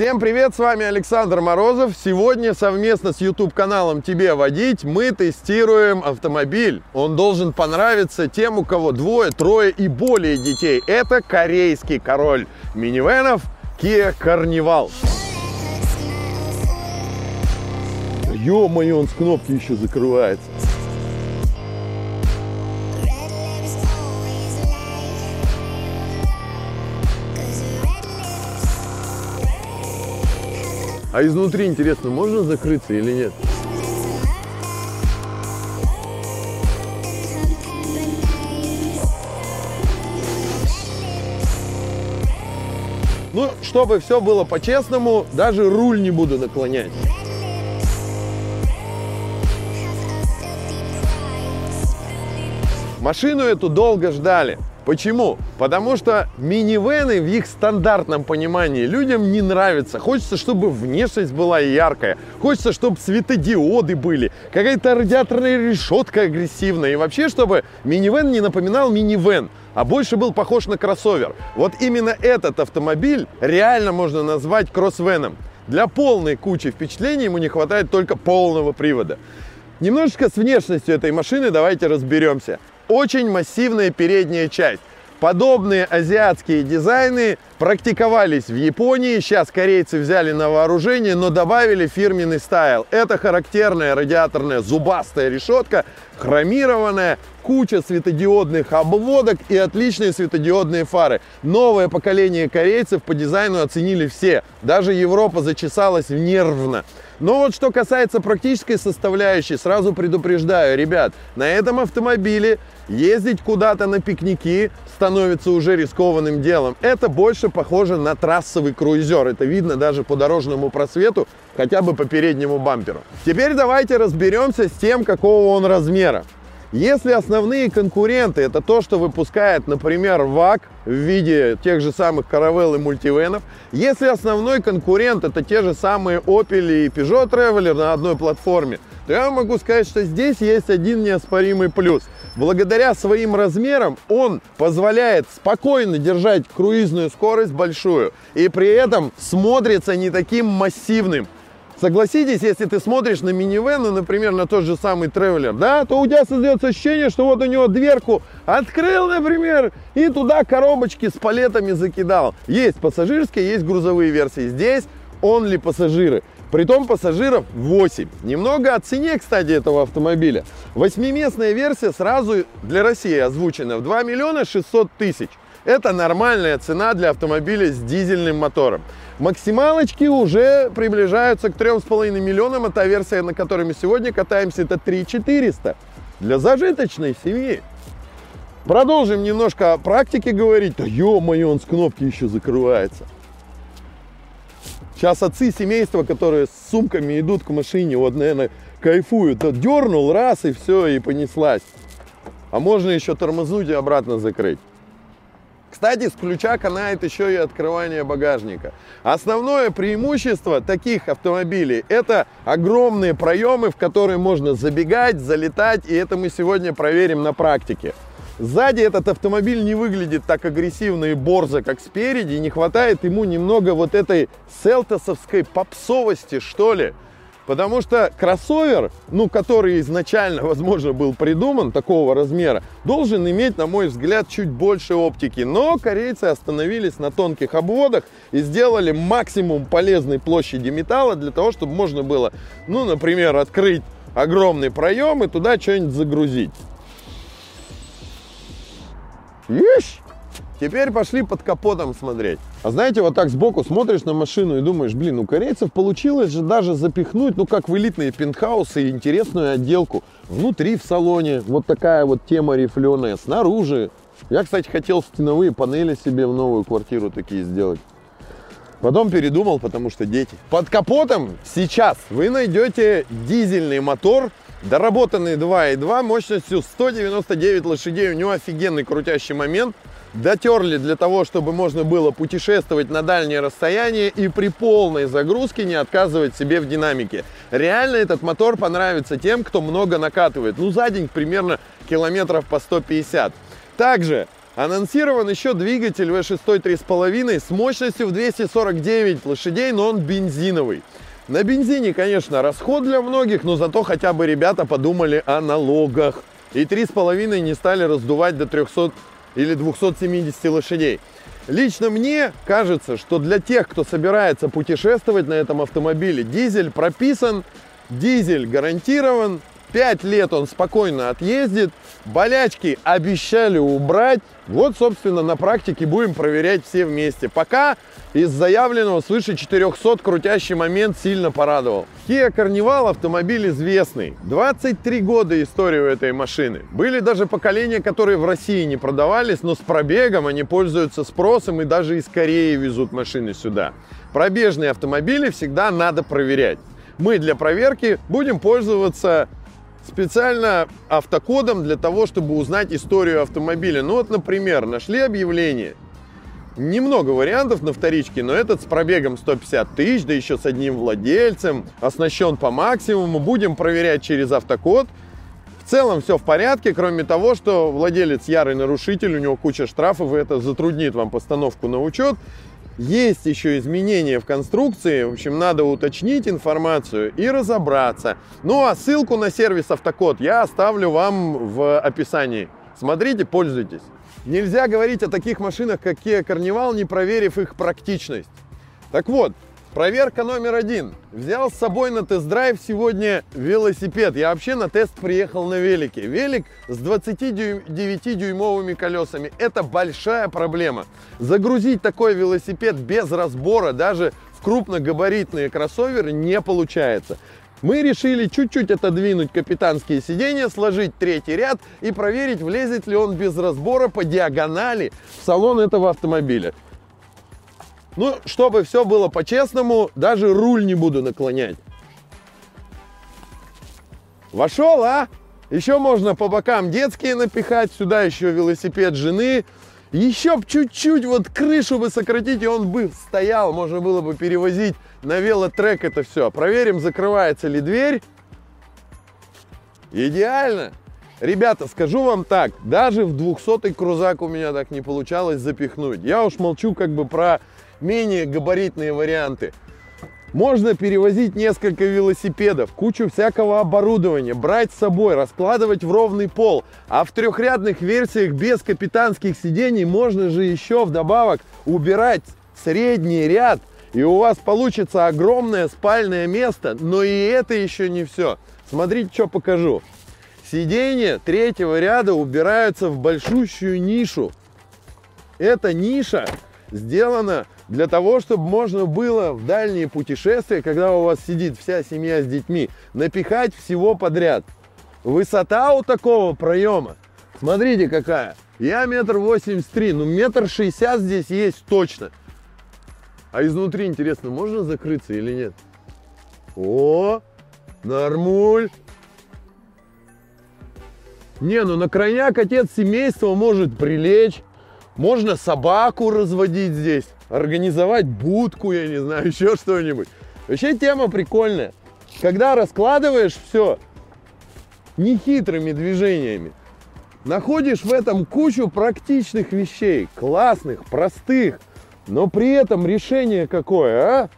Всем привет, с вами Александр Морозов. Сегодня совместно с YouTube каналом «Тебе водить» мы тестируем автомобиль. Он должен понравиться тем, у кого двое, трое и более детей. Это корейский король минивенов Kia Carnival. Ё-моё, он с кнопки еще закрывается. А изнутри, интересно, можно закрыться или нет? Ну, чтобы все было по-честному, даже руль не буду наклонять. Машину эту долго ждали. Почему? Потому что минивены в их стандартном понимании людям не нравятся. Хочется, чтобы внешность была яркая. Хочется, чтобы светодиоды были. Какая-то радиаторная решетка агрессивная. И вообще, чтобы минивен не напоминал минивен а больше был похож на кроссовер. Вот именно этот автомобиль реально можно назвать кроссвеном. Для полной кучи впечатлений ему не хватает только полного привода. Немножечко с внешностью этой машины давайте разберемся очень массивная передняя часть. Подобные азиатские дизайны практиковались в Японии, сейчас корейцы взяли на вооружение, но добавили фирменный стайл. Это характерная радиаторная зубастая решетка, хромированная, куча светодиодных обводок и отличные светодиодные фары. Новое поколение корейцев по дизайну оценили все. Даже Европа зачесалась нервно. Но вот что касается практической составляющей, сразу предупреждаю, ребят, на этом автомобиле ездить куда-то на пикники становится уже рискованным делом. Это больше похоже на трассовый круизер. Это видно даже по дорожному просвету, хотя бы по переднему бамперу. Теперь давайте разберемся с тем, какого он размера. Если основные конкуренты это то, что выпускает, например, ВАК в виде тех же самых Caravelle и мультивенов, если основной конкурент это те же самые Opel и Peugeot Traveler на одной платформе, то я могу сказать, что здесь есть один неоспоримый плюс. Благодаря своим размерам он позволяет спокойно держать круизную скорость большую и при этом смотрится не таким массивным. Согласитесь, если ты смотришь на минивэн, ну, например, на тот же самый тревелер, да, то у тебя создается ощущение, что вот у него дверку открыл, например, и туда коробочки с палетами закидал. Есть пассажирские, есть грузовые версии. Здесь он ли пассажиры. Притом пассажиров 8. Немного о цене, кстати, этого автомобиля. Восьмиместная версия сразу для России озвучена в 2 миллиона 600 тысяч. Это нормальная цена для автомобиля с дизельным мотором. Максималочки уже приближаются к 3,5 миллионам. Это версия, на которой мы сегодня катаемся, это 3 Для зажиточной семьи. Продолжим немножко о практике говорить. Да ё-моё, он с кнопки еще закрывается. Сейчас отцы семейства, которые с сумками идут к машине, вот, наверное, кайфуют. Да дернул раз и все, и понеслась. А можно еще тормознуть и обратно закрыть. Кстати, с ключа канает еще и открывание багажника. Основное преимущество таких автомобилей – это огромные проемы, в которые можно забегать, залетать, и это мы сегодня проверим на практике. Сзади этот автомобиль не выглядит так агрессивно и борзо, как спереди, и не хватает ему немного вот этой селтосовской попсовости, что ли. Потому что кроссовер, ну, который изначально, возможно, был придуман такого размера, должен иметь, на мой взгляд, чуть больше оптики. Но корейцы остановились на тонких обводах и сделали максимум полезной площади металла для того, чтобы можно было, ну, например, открыть огромный проем и туда что-нибудь загрузить. Ищ! Теперь пошли под капотом смотреть. А знаете, вот так сбоку смотришь на машину и думаешь, блин, у корейцев получилось же даже запихнуть, ну как в элитные пентхаусы, интересную отделку. Внутри в салоне вот такая вот тема рифленая, снаружи. Я, кстати, хотел стеновые панели себе в новую квартиру такие сделать. Потом передумал, потому что дети. Под капотом сейчас вы найдете дизельный мотор, доработанный 2.2 мощностью 199 лошадей. У него офигенный крутящий момент дотерли для того, чтобы можно было путешествовать на дальние расстояния и при полной загрузке не отказывать себе в динамике. Реально этот мотор понравится тем, кто много накатывает. Ну, за день примерно километров по 150. Также Анонсирован еще двигатель V6 3.5 с мощностью в 249 лошадей, но он бензиновый. На бензине, конечно, расход для многих, но зато хотя бы ребята подумали о налогах. И 3,5 не стали раздувать до 300 или 270 лошадей. Лично мне кажется, что для тех, кто собирается путешествовать на этом автомобиле, дизель прописан, дизель гарантирован, 5 лет он спокойно отъездит, болячки обещали убрать. Вот, собственно, на практике будем проверять все вместе. Пока из заявленного свыше 400 крутящий момент сильно порадовал. Kia Carnival автомобиль известный. 23 года истории у этой машины. Были даже поколения, которые в России не продавались, но с пробегом они пользуются спросом и даже из Кореи везут машины сюда. Пробежные автомобили всегда надо проверять. Мы для проверки будем пользоваться специально автокодом для того, чтобы узнать историю автомобиля. Ну вот, например, нашли объявление. Немного вариантов на вторичке, но этот с пробегом 150 тысяч, да еще с одним владельцем, оснащен по максимуму. Будем проверять через автокод. В целом все в порядке, кроме того, что владелец ярый нарушитель, у него куча штрафов, и это затруднит вам постановку на учет. Есть еще изменения в конструкции, в общем, надо уточнить информацию и разобраться. Ну а ссылку на сервис Автокод я оставлю вам в описании. Смотрите, пользуйтесь. Нельзя говорить о таких машинах, как Kia Carnival, не проверив их практичность. Так вот, Проверка номер один. Взял с собой на тест-драйв сегодня велосипед. Я вообще на тест приехал на велике. Велик с 29-дюймовыми колесами. Это большая проблема. Загрузить такой велосипед без разбора даже в крупногабаритные кроссоверы не получается. Мы решили чуть-чуть отодвинуть капитанские сиденья, сложить третий ряд и проверить, влезет ли он без разбора по диагонали в салон этого автомобиля. Ну, чтобы все было по-честному, даже руль не буду наклонять. Вошел, а? Еще можно по бокам детские напихать, сюда еще велосипед жены. Еще б чуть-чуть вот крышу бы сократить, и он бы стоял. Можно было бы перевозить на велотрек это все. Проверим, закрывается ли дверь. Идеально. Ребята, скажу вам так, даже в 200-й крузак у меня так не получалось запихнуть. Я уж молчу как бы про менее габаритные варианты. Можно перевозить несколько велосипедов, кучу всякого оборудования, брать с собой, раскладывать в ровный пол. А в трехрядных версиях без капитанских сидений можно же еще вдобавок убирать средний ряд. И у вас получится огромное спальное место. Но и это еще не все. Смотрите, что покажу. Сиденья третьего ряда убираются в большущую нишу. Эта ниша сделана для того, чтобы можно было в дальние путешествия, когда у вас сидит вся семья с детьми, напихать всего подряд. Высота у такого проема, смотрите какая. Я метр восемьдесят три, ну метр шестьдесят здесь есть точно. А изнутри, интересно, можно закрыться или нет? О, нормуль. Не, ну на крайняк отец семейства может прилечь. Можно собаку разводить здесь организовать будку, я не знаю, еще что-нибудь. Вообще тема прикольная. Когда раскладываешь все нехитрыми движениями, находишь в этом кучу практичных вещей, классных, простых, но при этом решение какое, а?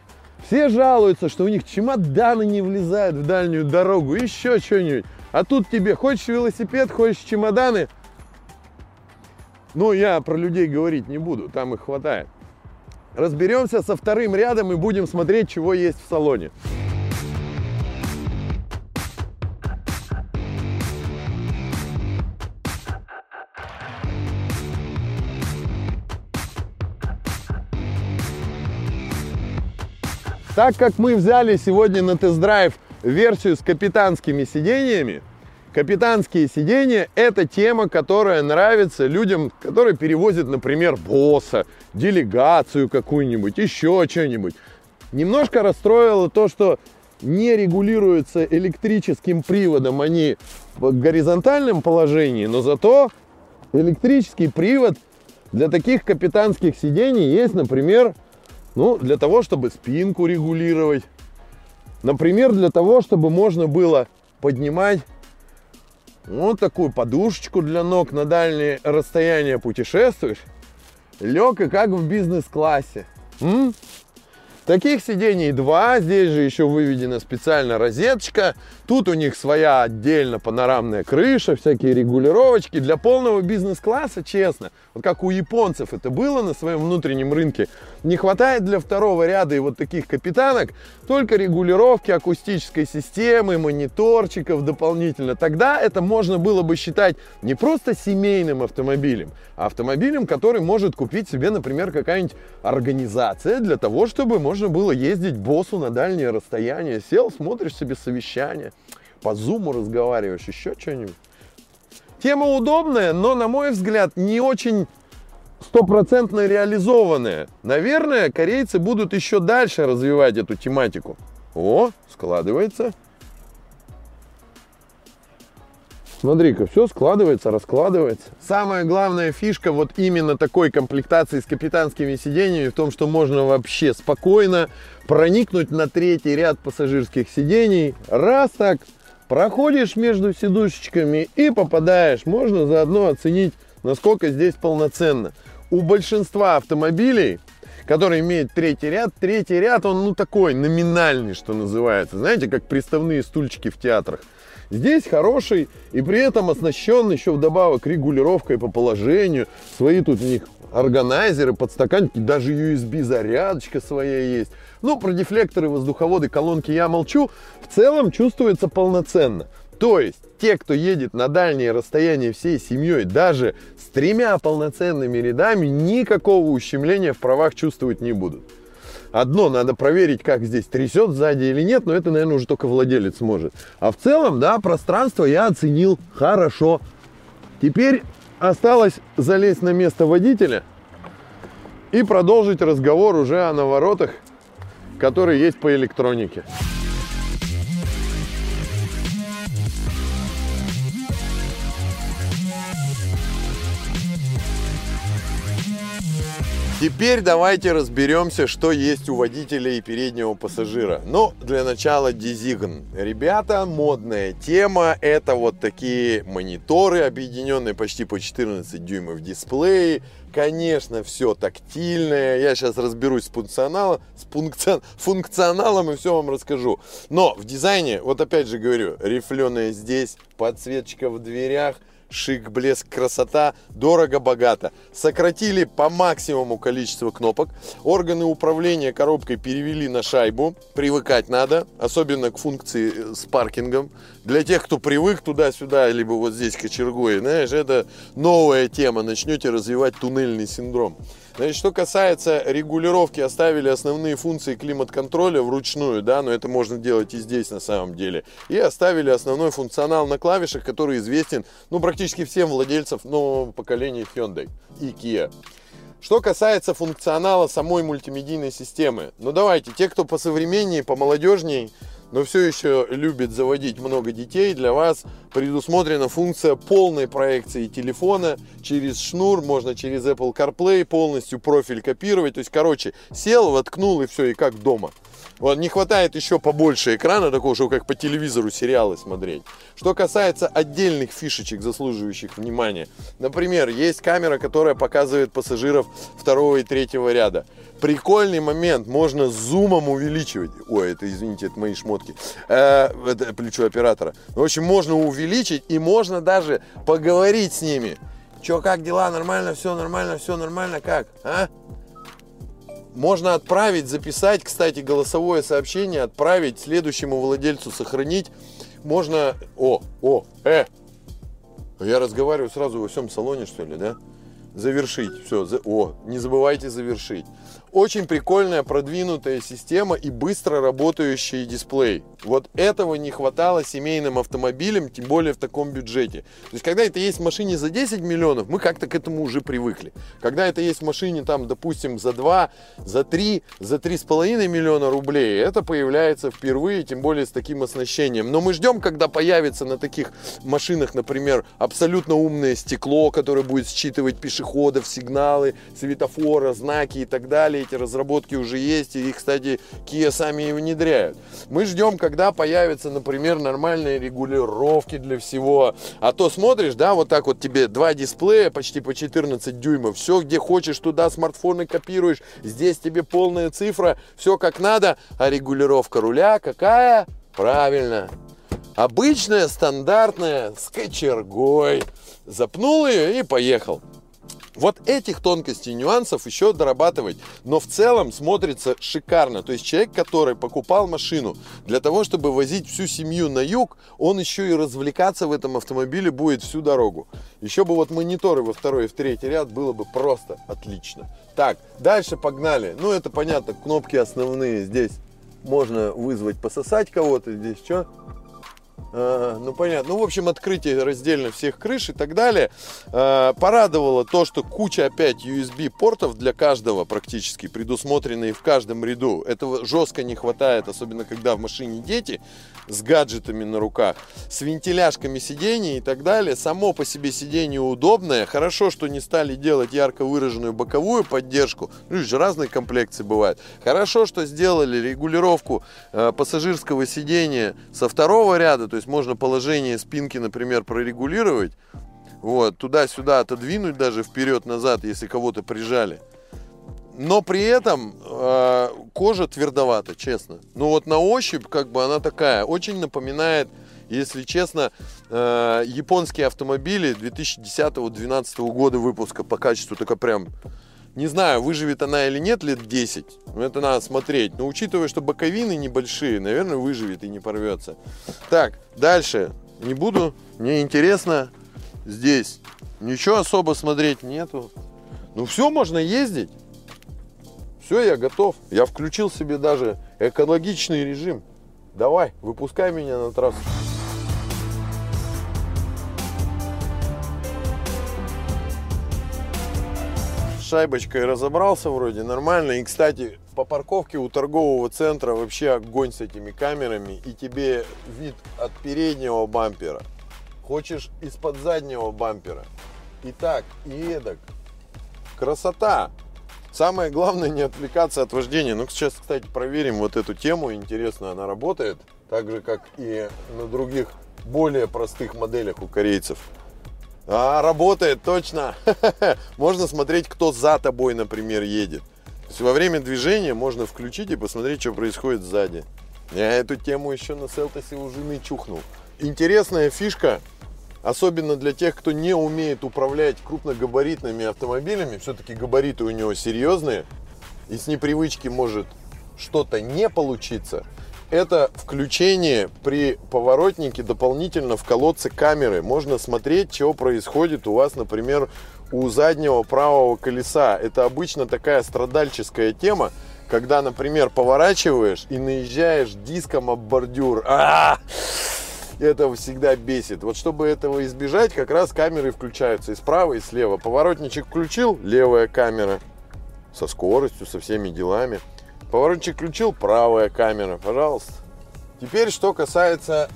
Все жалуются, что у них чемоданы не влезают в дальнюю дорогу, еще что-нибудь. А тут тебе хочешь велосипед, хочешь чемоданы. Ну, я про людей говорить не буду, там их хватает разберемся со вторым рядом и будем смотреть, чего есть в салоне. Так как мы взяли сегодня на тест-драйв версию с капитанскими сидениями, Капитанские сиденья – это тема, которая нравится людям, которые перевозят, например, босса, делегацию какую-нибудь, еще что-нибудь. Немножко расстроило то, что не регулируются электрическим приводом они в горизонтальном положении, но зато электрический привод для таких капитанских сидений есть, например, ну, для того, чтобы спинку регулировать. Например, для того, чтобы можно было поднимать вот такую подушечку для ног на дальние расстояния путешествуешь, лег и как в бизнес-классе. Таких сидений два, здесь же еще выведена специально розеточка. Тут у них своя отдельно панорамная крыша, всякие регулировочки. Для полного бизнес-класса, честно, вот как у японцев это было на своем внутреннем рынке, не хватает для второго ряда и вот таких капитанок только регулировки акустической системы, мониторчиков дополнительно. Тогда это можно было бы считать не просто семейным автомобилем, а автомобилем, который может купить себе, например, какая-нибудь организация для того, чтобы можно было ездить боссу на дальние расстояния. Сел, смотришь себе совещание, по зуму разговариваешь, еще что-нибудь. Тема удобная, но, на мой взгляд, не очень стопроцентно реализованная. Наверное, корейцы будут еще дальше развивать эту тематику. О, складывается. Смотри-ка, все складывается, раскладывается. Самая главная фишка вот именно такой комплектации с капитанскими сиденьями в том, что можно вообще спокойно проникнуть на третий ряд пассажирских сидений. Раз так, проходишь между сидушечками и попадаешь. Можно заодно оценить, насколько здесь полноценно. У большинства автомобилей который имеет третий ряд. Третий ряд, он ну такой номинальный, что называется. Знаете, как приставные стульчики в театрах. Здесь хороший и при этом оснащен еще вдобавок регулировкой по положению. Свои тут у них органайзеры, подстаканники, даже USB-зарядочка своя есть. Ну, про дефлекторы, воздуховоды, колонки я молчу. В целом чувствуется полноценно. То есть, те, кто едет на дальние расстояния всей семьей, даже с тремя полноценными рядами, никакого ущемления в правах чувствовать не будут. Одно, надо проверить, как здесь трясет сзади или нет, но это, наверное, уже только владелец может. А в целом, да, пространство я оценил хорошо. Теперь осталось залезть на место водителя и продолжить разговор уже о наворотах, которые есть по электронике. Теперь давайте разберемся, что есть у водителя и переднего пассажира. Ну, для начала дизигн. Ребята, модная тема. Это вот такие мониторы, объединенные почти по 14 дюймов дисплеи. Конечно, все тактильное. Я сейчас разберусь с функционалом, с функцион, функционалом и все вам расскажу. Но в дизайне, вот опять же говорю, рифленое здесь, подсветочка в дверях – шик, блеск, красота, дорого-богато. Сократили по максимуму количество кнопок. Органы управления коробкой перевели на шайбу. Привыкать надо, особенно к функции э, с паркингом. Для тех, кто привык туда-сюда, либо вот здесь кочергой, знаешь, это новая тема. Начнете развивать туннельный синдром. Значит, что касается регулировки, оставили основные функции климат-контроля вручную, да, но это можно делать и здесь на самом деле. И оставили основной функционал на клавишах, который известен, ну, практически всем владельцам нового поколения Hyundai и Kia. Что касается функционала самой мультимедийной системы, ну давайте, те, кто по современнее, по молодежней, но все еще любит заводить много детей, для вас предусмотрена функция полной проекции телефона через шнур, можно через Apple CarPlay полностью профиль копировать. То есть, короче, сел, воткнул и все, и как дома. Вот, не хватает еще побольше экрана, такого, чтобы как по телевизору сериалы смотреть. Что касается отдельных фишечек, заслуживающих внимания. Например, есть камера, которая показывает пассажиров второго и третьего ряда прикольный момент. Можно зумом увеличивать. Ой, это, извините, это мои шмотки. Э, это плечо оператора. В общем, можно увеличить и можно даже поговорить с ними. Че, как дела? Нормально, все нормально, все нормально, как? А? Можно отправить, записать, кстати, голосовое сообщение, отправить следующему владельцу, сохранить. Можно... О, о, э! Я разговариваю сразу во всем салоне, что ли, да? Завершить. Все, за... о, не забывайте завершить. Очень прикольная продвинутая система и быстро работающий дисплей. Вот этого не хватало семейным автомобилям, тем более в таком бюджете. То есть, когда это есть в машине за 10 миллионов, мы как-то к этому уже привыкли. Когда это есть в машине, там, допустим, за 2, за 3, за 3,5 миллиона рублей, это появляется впервые, тем более с таким оснащением. Но мы ждем, когда появится на таких машинах, например, абсолютно умное стекло, которое будет считывать пешеходов, сигналы, светофора, знаки и так далее эти разработки уже есть, и кстати, Kia сами и внедряют. Мы ждем, когда появятся, например, нормальные регулировки для всего. А то смотришь, да, вот так вот тебе два дисплея почти по 14 дюймов, все, где хочешь, туда смартфоны копируешь, здесь тебе полная цифра, все как надо, а регулировка руля какая? Правильно, обычная, стандартная, с кочергой. Запнул ее и поехал. Вот этих тонкостей, нюансов еще дорабатывать. Но в целом смотрится шикарно. То есть человек, который покупал машину для того, чтобы возить всю семью на юг, он еще и развлекаться в этом автомобиле будет всю дорогу. Еще бы вот мониторы во второй и в третий ряд было бы просто отлично. Так, дальше погнали. Ну, это понятно, кнопки основные здесь. Можно вызвать пососать кого-то. Здесь что? А, ну понятно. Ну, в общем, открытие раздельно всех крыш и так далее. А, порадовало то, что куча опять USB портов для каждого практически предусмотренные в каждом ряду. Этого жестко не хватает, особенно когда в машине дети с гаджетами на руках, с вентиляшками сидений и так далее. Само по себе сиденье удобное. Хорошо, что не стали делать ярко выраженную боковую поддержку. Ну, же разные комплекции бывают. Хорошо, что сделали регулировку э, пассажирского сидения со второго ряда. То есть можно положение спинки, например, прорегулировать. Вот, туда-сюда отодвинуть даже вперед-назад, если кого-то прижали но при этом э, кожа твердовата, честно. Ну вот на ощупь как бы она такая, очень напоминает, если честно, э, японские автомобили 2010-2012 года выпуска по качеству, только прям, не знаю, выживет она или нет лет 10, это надо смотреть. Но учитывая, что боковины небольшие, наверное, выживет и не порвется. Так, дальше, не буду, мне интересно, здесь ничего особо смотреть нету. Ну все, можно ездить. Все, я готов. Я включил себе даже экологичный режим. Давай, выпускай меня на трассу. Шайбочкой разобрался вроде нормально. И, кстати, по парковке у торгового центра вообще огонь с этими камерами. И тебе вид от переднего бампера. Хочешь из-под заднего бампера. И так, и эдак. Красота! Самое главное не отвлекаться от вождения. Ну, сейчас, кстати, проверим вот эту тему. Интересно, она работает. Так же, как и на других более простых моделях у корейцев. А, работает, точно. Можно смотреть, кто за тобой, например, едет. То есть во время движения можно включить и посмотреть, что происходит сзади. Я эту тему еще на Селтосе у жены чухнул. Интересная фишка особенно для тех, кто не умеет управлять крупногабаритными автомобилями, все-таки габариты у него серьезные, и с непривычки может что-то не получиться, это включение при поворотнике дополнительно в колодце камеры. Можно смотреть, что происходит у вас, например, у заднего правого колеса. Это обычно такая страдальческая тема, когда, например, поворачиваешь и наезжаешь диском об бордюр. А-а-а! это всегда бесит. Вот чтобы этого избежать, как раз камеры включаются и справа, и слева. Поворотничек включил, левая камера со скоростью, со всеми делами. Поворотничек включил, правая камера, пожалуйста. Теперь, что касается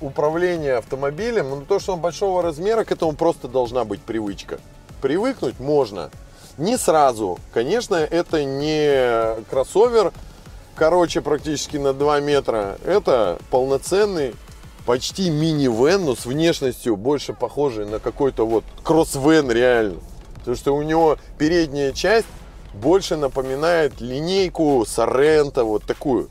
управления автомобилем, ну то, что он большого размера, к этому просто должна быть привычка. Привыкнуть можно. Не сразу. Конечно, это не кроссовер, короче практически на 2 метра. Это полноценный почти мини-вен, но с внешностью больше похожий на какой-то вот кросс-вен реально. Потому что у него передняя часть больше напоминает линейку Сорента, вот такую.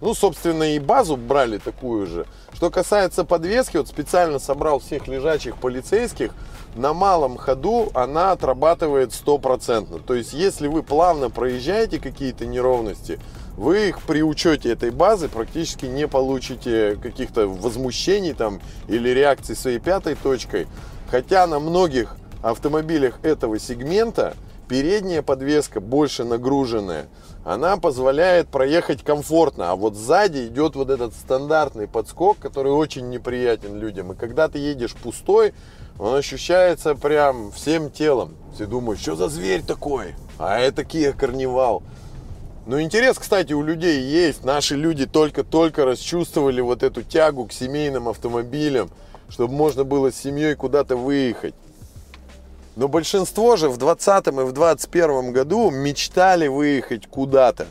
Ну, собственно, и базу брали такую же. Что касается подвески, вот специально собрал всех лежачих полицейских. На малом ходу она отрабатывает стопроцентно. То есть, если вы плавно проезжаете какие-то неровности, вы их при учете этой базы практически не получите каких-то возмущений там или реакций своей пятой точкой. Хотя на многих автомобилях этого сегмента передняя подвеска больше нагруженная, она позволяет проехать комфортно, а вот сзади идет вот этот стандартный подскок, который очень неприятен людям. И когда ты едешь пустой, он ощущается прям всем телом. Все думают, что за зверь такой? А это Kia Карнивал. Ну, интерес, кстати, у людей есть. Наши люди только-только расчувствовали вот эту тягу к семейным автомобилям, чтобы можно было с семьей куда-то выехать. Но большинство же в 2020 и в 2021 году мечтали выехать куда-то.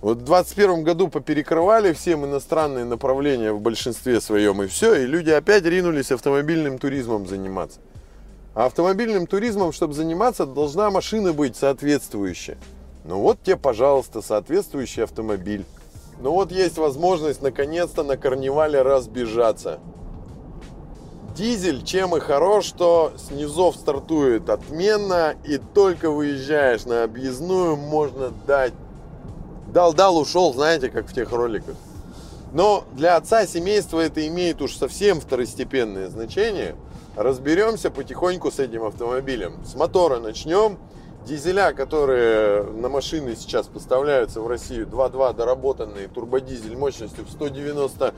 Вот в 2021 году поперекрывали всем иностранные направления в большинстве своем, и все, и люди опять ринулись автомобильным туризмом заниматься. А автомобильным туризмом, чтобы заниматься, должна машина быть соответствующая. Ну вот тебе, пожалуйста, соответствующий автомобиль. Ну вот есть возможность наконец-то на карнивале разбежаться. Дизель чем и хорош, что снизов стартует отменно, и только выезжаешь на объездную, можно дать дал-дал, ушел, знаете, как в тех роликах. Но для отца семейства это имеет уж совсем второстепенное значение. Разберемся потихоньку с этим автомобилем. С мотора начнем. Дизеля, которые на машины сейчас поставляются в Россию, 2.2 доработанные, турбодизель мощностью в 190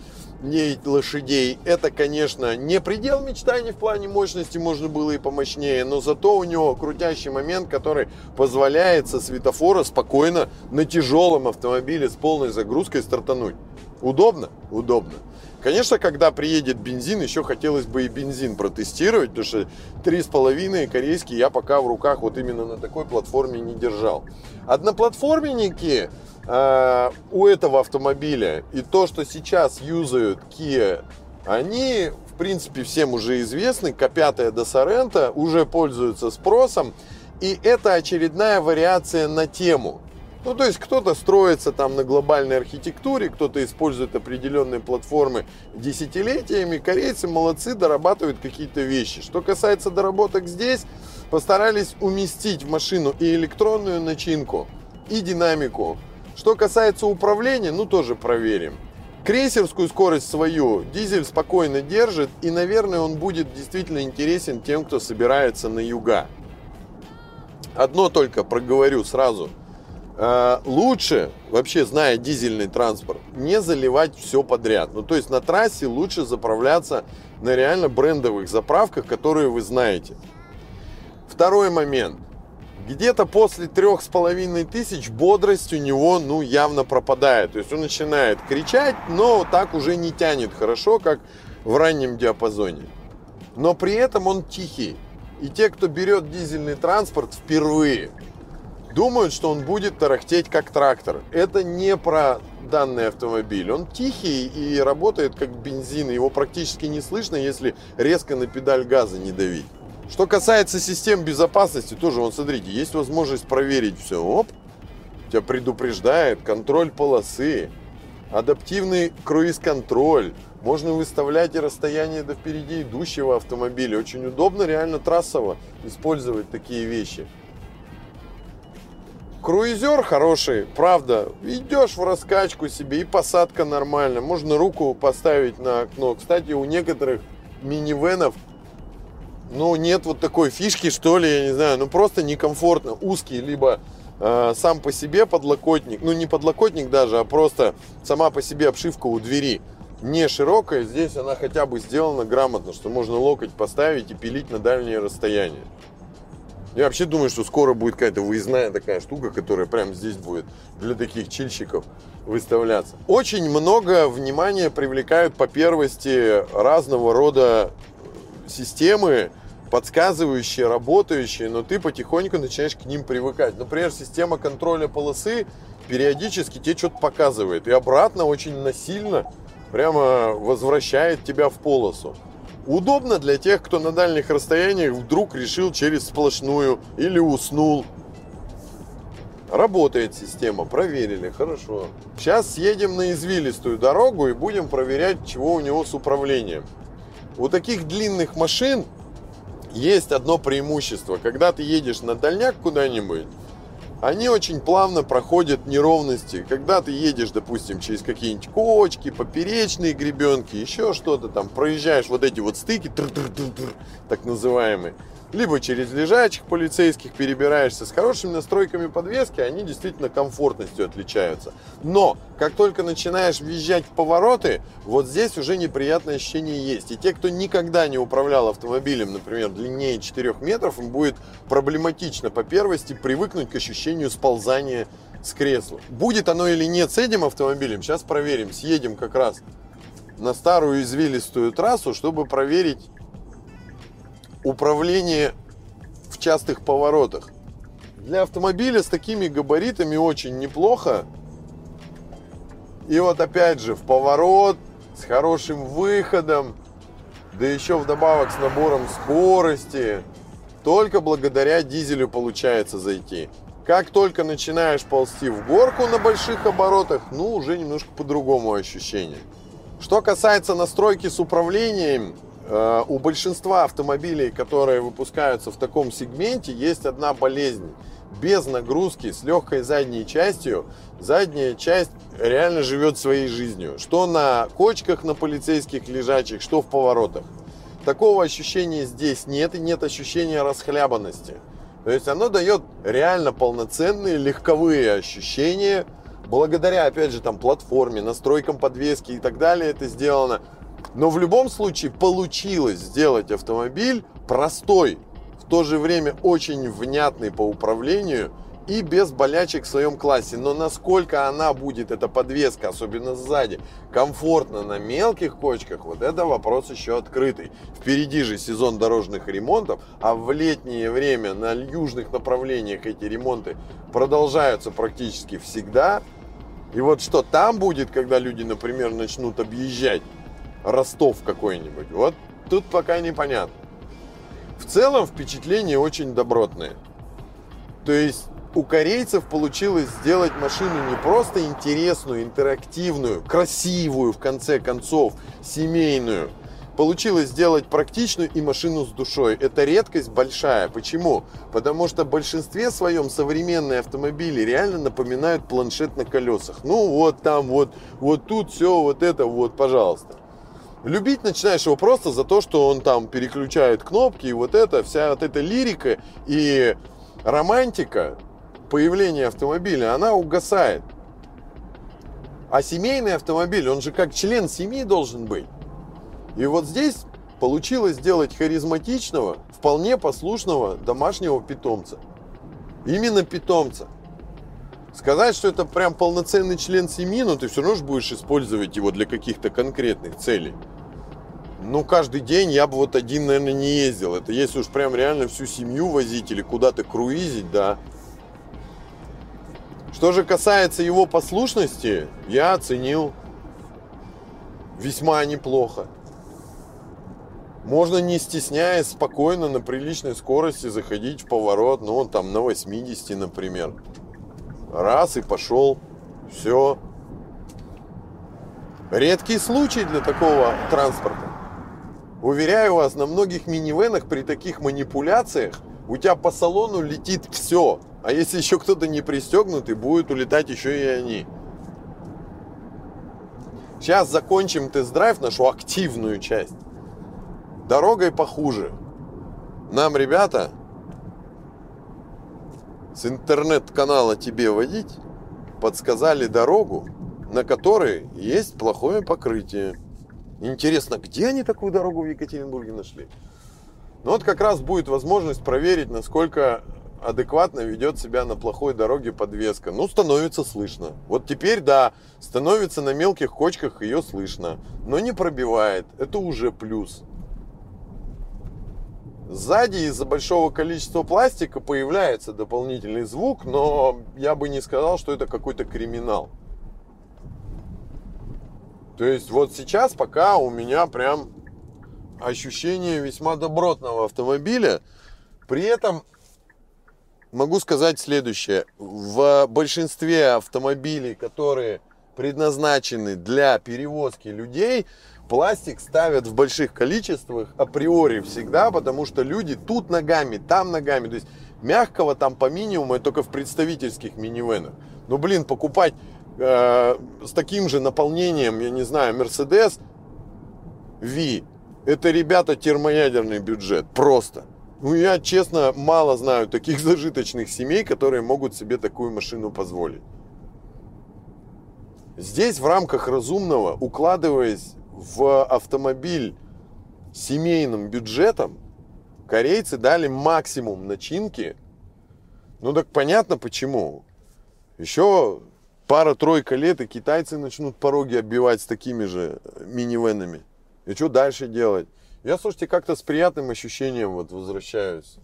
лошадей, это, конечно, не предел мечтаний в плане мощности, можно было и помощнее, но зато у него крутящий момент, который позволяет со светофора спокойно на тяжелом автомобиле с полной загрузкой стартануть. Удобно? Удобно. Конечно, когда приедет бензин, еще хотелось бы и бензин протестировать, потому что три с половиной корейский я пока в руках вот именно на такой платформе не держал. Одноплатформенники э, у этого автомобиля и то, что сейчас юзают Kia, они, в принципе, всем уже известны. К5 до Sorento уже пользуются спросом. И это очередная вариация на тему. Ну, то есть кто-то строится там на глобальной архитектуре, кто-то использует определенные платформы десятилетиями. Корейцы молодцы, дорабатывают какие-то вещи. Что касается доработок здесь, постарались уместить в машину и электронную начинку, и динамику. Что касается управления, ну тоже проверим. Крейсерскую скорость свою дизель спокойно держит, и, наверное, он будет действительно интересен тем, кто собирается на юга. Одно только проговорю сразу – лучше, вообще зная дизельный транспорт, не заливать все подряд. Ну, то есть на трассе лучше заправляться на реально брендовых заправках, которые вы знаете. Второй момент. Где-то после трех с половиной тысяч бодрость у него, ну, явно пропадает. То есть он начинает кричать, но так уже не тянет хорошо, как в раннем диапазоне. Но при этом он тихий. И те, кто берет дизельный транспорт впервые, думают, что он будет тарахтеть как трактор. Это не про данный автомобиль. Он тихий и работает как бензин. Его практически не слышно, если резко на педаль газа не давить. Что касается систем безопасности, тоже, вон, смотрите, есть возможность проверить все. Оп, тебя предупреждает, контроль полосы, адаптивный круиз-контроль. Можно выставлять и расстояние до впереди идущего автомобиля. Очень удобно реально трассово использовать такие вещи. Круизер хороший, правда. Идешь в раскачку себе и посадка нормальная. Можно руку поставить на окно. Кстати, у некоторых минивенов ну, нет вот такой фишки, что ли, я не знаю, ну просто некомфортно, узкий, либо э, сам по себе подлокотник, ну не подлокотник даже, а просто сама по себе обшивка у двери не широкая, здесь она хотя бы сделана грамотно, что можно локоть поставить и пилить на дальние расстояния. Я вообще думаю, что скоро будет какая-то выездная такая штука, которая прямо здесь будет для таких чильщиков выставляться. Очень много внимания привлекают по первости разного рода системы, подсказывающие, работающие, но ты потихоньку начинаешь к ним привыкать. Например, система контроля полосы периодически тебе что-то показывает. И обратно очень насильно прямо возвращает тебя в полосу. Удобно для тех, кто на дальних расстояниях вдруг решил через сплошную или уснул. Работает система, проверили, хорошо. Сейчас съедем на извилистую дорогу и будем проверять, чего у него с управлением. У таких длинных машин есть одно преимущество. Когда ты едешь на дальняк куда-нибудь, они очень плавно проходят неровности. Когда ты едешь, допустим, через какие-нибудь кочки, поперечные гребенки, еще что-то там, проезжаешь вот эти вот стыки, так называемые, либо через лежачих полицейских перебираешься с хорошими настройками подвески, они действительно комфортностью отличаются. Но, как только начинаешь въезжать в повороты, вот здесь уже неприятное ощущение есть. И те, кто никогда не управлял автомобилем, например, длиннее 4 метров, им будет проблематично по первости привыкнуть к ощущению сползания с кресла. Будет оно или нет с этим автомобилем, сейчас проверим. Съедем как раз на старую извилистую трассу, чтобы проверить управление в частых поворотах. Для автомобиля с такими габаритами очень неплохо. И вот опять же в поворот с хорошим выходом, да еще вдобавок с набором скорости. Только благодаря дизелю получается зайти. Как только начинаешь ползти в горку на больших оборотах, ну уже немножко по-другому ощущение. Что касается настройки с управлением, у большинства автомобилей, которые выпускаются в таком сегменте, есть одна болезнь. Без нагрузки, с легкой задней частью, задняя часть реально живет своей жизнью. Что на кочках на полицейских лежачих, что в поворотах. Такого ощущения здесь нет и нет ощущения расхлябанности. То есть оно дает реально полноценные легковые ощущения. Благодаря, опять же, там платформе, настройкам подвески и так далее это сделано. Но в любом случае получилось сделать автомобиль простой, в то же время очень внятный по управлению – и без болячек в своем классе. Но насколько она будет, эта подвеска, особенно сзади, комфортно на мелких кочках, вот это вопрос еще открытый. Впереди же сезон дорожных ремонтов, а в летнее время на южных направлениях эти ремонты продолжаются практически всегда. И вот что там будет, когда люди, например, начнут объезжать Ростов какой-нибудь, вот тут пока непонятно. В целом впечатление очень добротное. То есть у корейцев получилось сделать машину не просто интересную, интерактивную, красивую, в конце концов, семейную. Получилось сделать практичную и машину с душой. Это редкость большая. Почему? Потому что в большинстве своем современные автомобили реально напоминают планшет на колесах. Ну вот там, вот, вот тут все, вот это, вот, пожалуйста. Любить начинаешь его просто за то, что он там переключает кнопки, и вот это, вся вот эта лирика и романтика, появления автомобиля, она угасает. А семейный автомобиль, он же как член семьи должен быть. И вот здесь получилось сделать харизматичного, вполне послушного домашнего питомца. Именно питомца. Сказать, что это прям полноценный член семьи, но ты все равно же будешь использовать его для каких-то конкретных целей. Ну, каждый день я бы вот один, наверное, не ездил. Это если уж прям реально всю семью возить или куда-то круизить, да. Что же касается его послушности, я оценил весьма неплохо. Можно не стесняясь спокойно на приличной скорости заходить в поворот, ну, там на 80, например. Раз и пошел. Все. Редкий случай для такого транспорта. Уверяю вас, на многих минивенах при таких манипуляциях у тебя по салону летит все. А если еще кто-то не пристегнутый, будет улетать еще и они. Сейчас закончим тест-драйв, нашу активную часть. Дорогой похуже. Нам, ребята, с интернет-канала тебе водить подсказали дорогу, на которой есть плохое покрытие. Интересно, где они такую дорогу в Екатеринбурге нашли? Ну вот как раз будет возможность проверить, насколько адекватно ведет себя на плохой дороге подвеска. Ну, становится слышно. Вот теперь, да, становится на мелких кочках ее слышно, но не пробивает. Это уже плюс. Сзади из-за большого количества пластика появляется дополнительный звук, но я бы не сказал, что это какой-то криминал. То есть вот сейчас пока у меня прям ощущение весьма добротного автомобиля. При этом могу сказать следующее. В большинстве автомобилей, которые предназначены для перевозки людей, пластик ставят в больших количествах априори всегда, потому что люди тут ногами, там ногами. То есть мягкого там по минимуму, это только в представительских минивенах. Ну, блин, покупать э, с таким же наполнением, я не знаю, Mercedes V, это, ребята, термоядерный бюджет. Просто. Ну, я, честно, мало знаю таких зажиточных семей, которые могут себе такую машину позволить. Здесь в рамках разумного, укладываясь в автомобиль семейным бюджетом, корейцы дали максимум начинки. Ну так понятно почему. Еще пара-тройка лет, и китайцы начнут пороги оббивать с такими же минивенами. И что дальше делать? Я, слушайте, как-то с приятным ощущением вот возвращаюсь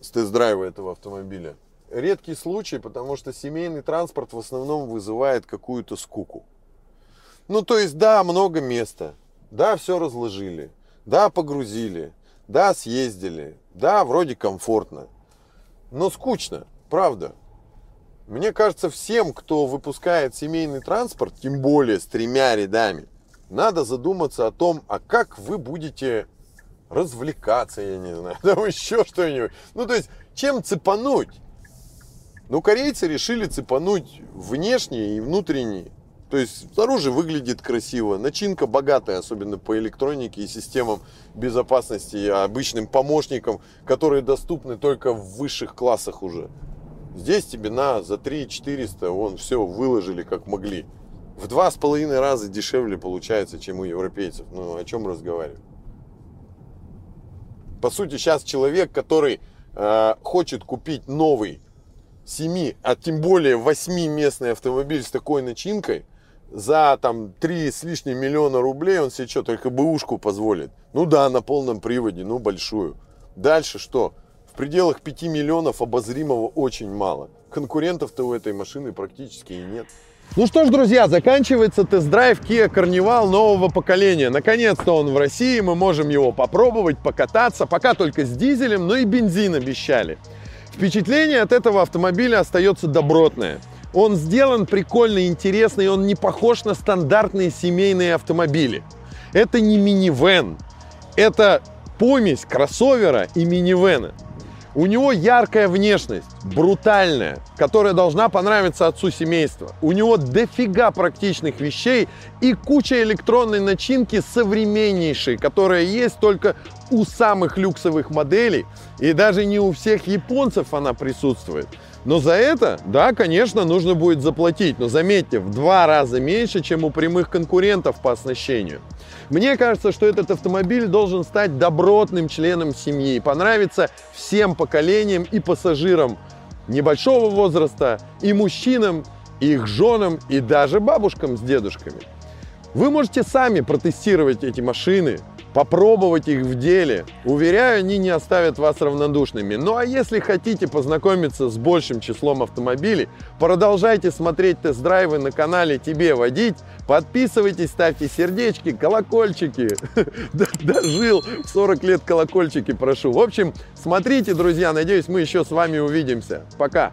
с тест-драйва этого автомобиля. Редкий случай, потому что семейный транспорт в основном вызывает какую-то скуку. Ну, то есть, да, много места, да, все разложили, да, погрузили, да, съездили, да, вроде комфортно, но скучно, правда. Мне кажется, всем, кто выпускает семейный транспорт, тем более с тремя рядами, надо задуматься о том, а как вы будете развлекаться, я не знаю, там еще что-нибудь. Ну, то есть, чем цепануть? Ну, корейцы решили цепануть внешне и внутренне. То есть снаружи выглядит красиво, начинка богатая, особенно по электронике и системам безопасности, и обычным помощникам, которые доступны только в высших классах уже. Здесь тебе на за 3 400 вон все выложили как могли. В два с половиной раза дешевле получается, чем у европейцев. Ну, о чем разговаривать? По сути, сейчас человек, который э, хочет купить новый 7, а тем более 8 местный автомобиль с такой начинкой, за там 3 с лишним миллиона рублей он себе что, только бэушку позволит. Ну да, на полном приводе, ну большую. Дальше что? В пределах 5 миллионов обозримого очень мало. Конкурентов-то у этой машины практически и нет. Ну что ж, друзья, заканчивается тест-драйв Kia Carnival нового поколения. Наконец-то он в России, мы можем его попробовать, покататься. Пока только с дизелем, но и бензин обещали. Впечатление от этого автомобиля остается добротное. Он сделан прикольно, интересно, и он не похож на стандартные семейные автомобили. Это не минивэн, это помесь кроссовера и минивэна. У него яркая внешность, брутальная, которая должна понравиться отцу семейства. У него дофига практичных вещей и куча электронной начинки современнейшей, которая есть только у самых люксовых моделей. И даже не у всех японцев она присутствует. Но за это, да, конечно, нужно будет заплатить. Но заметьте, в два раза меньше, чем у прямых конкурентов по оснащению. Мне кажется, что этот автомобиль должен стать добротным членом семьи, понравиться всем поколениям и пассажирам небольшого возраста, и мужчинам, и их женам, и даже бабушкам с дедушками. Вы можете сами протестировать эти машины, попробовать их в деле. Уверяю, они не оставят вас равнодушными. Ну а если хотите познакомиться с большим числом автомобилей, продолжайте смотреть тест-драйвы на канале «Тебе водить». Подписывайтесь, ставьте сердечки, колокольчики. Дожил 40 лет колокольчики, прошу. В общем, смотрите, друзья, надеюсь, мы еще с вами увидимся. Пока!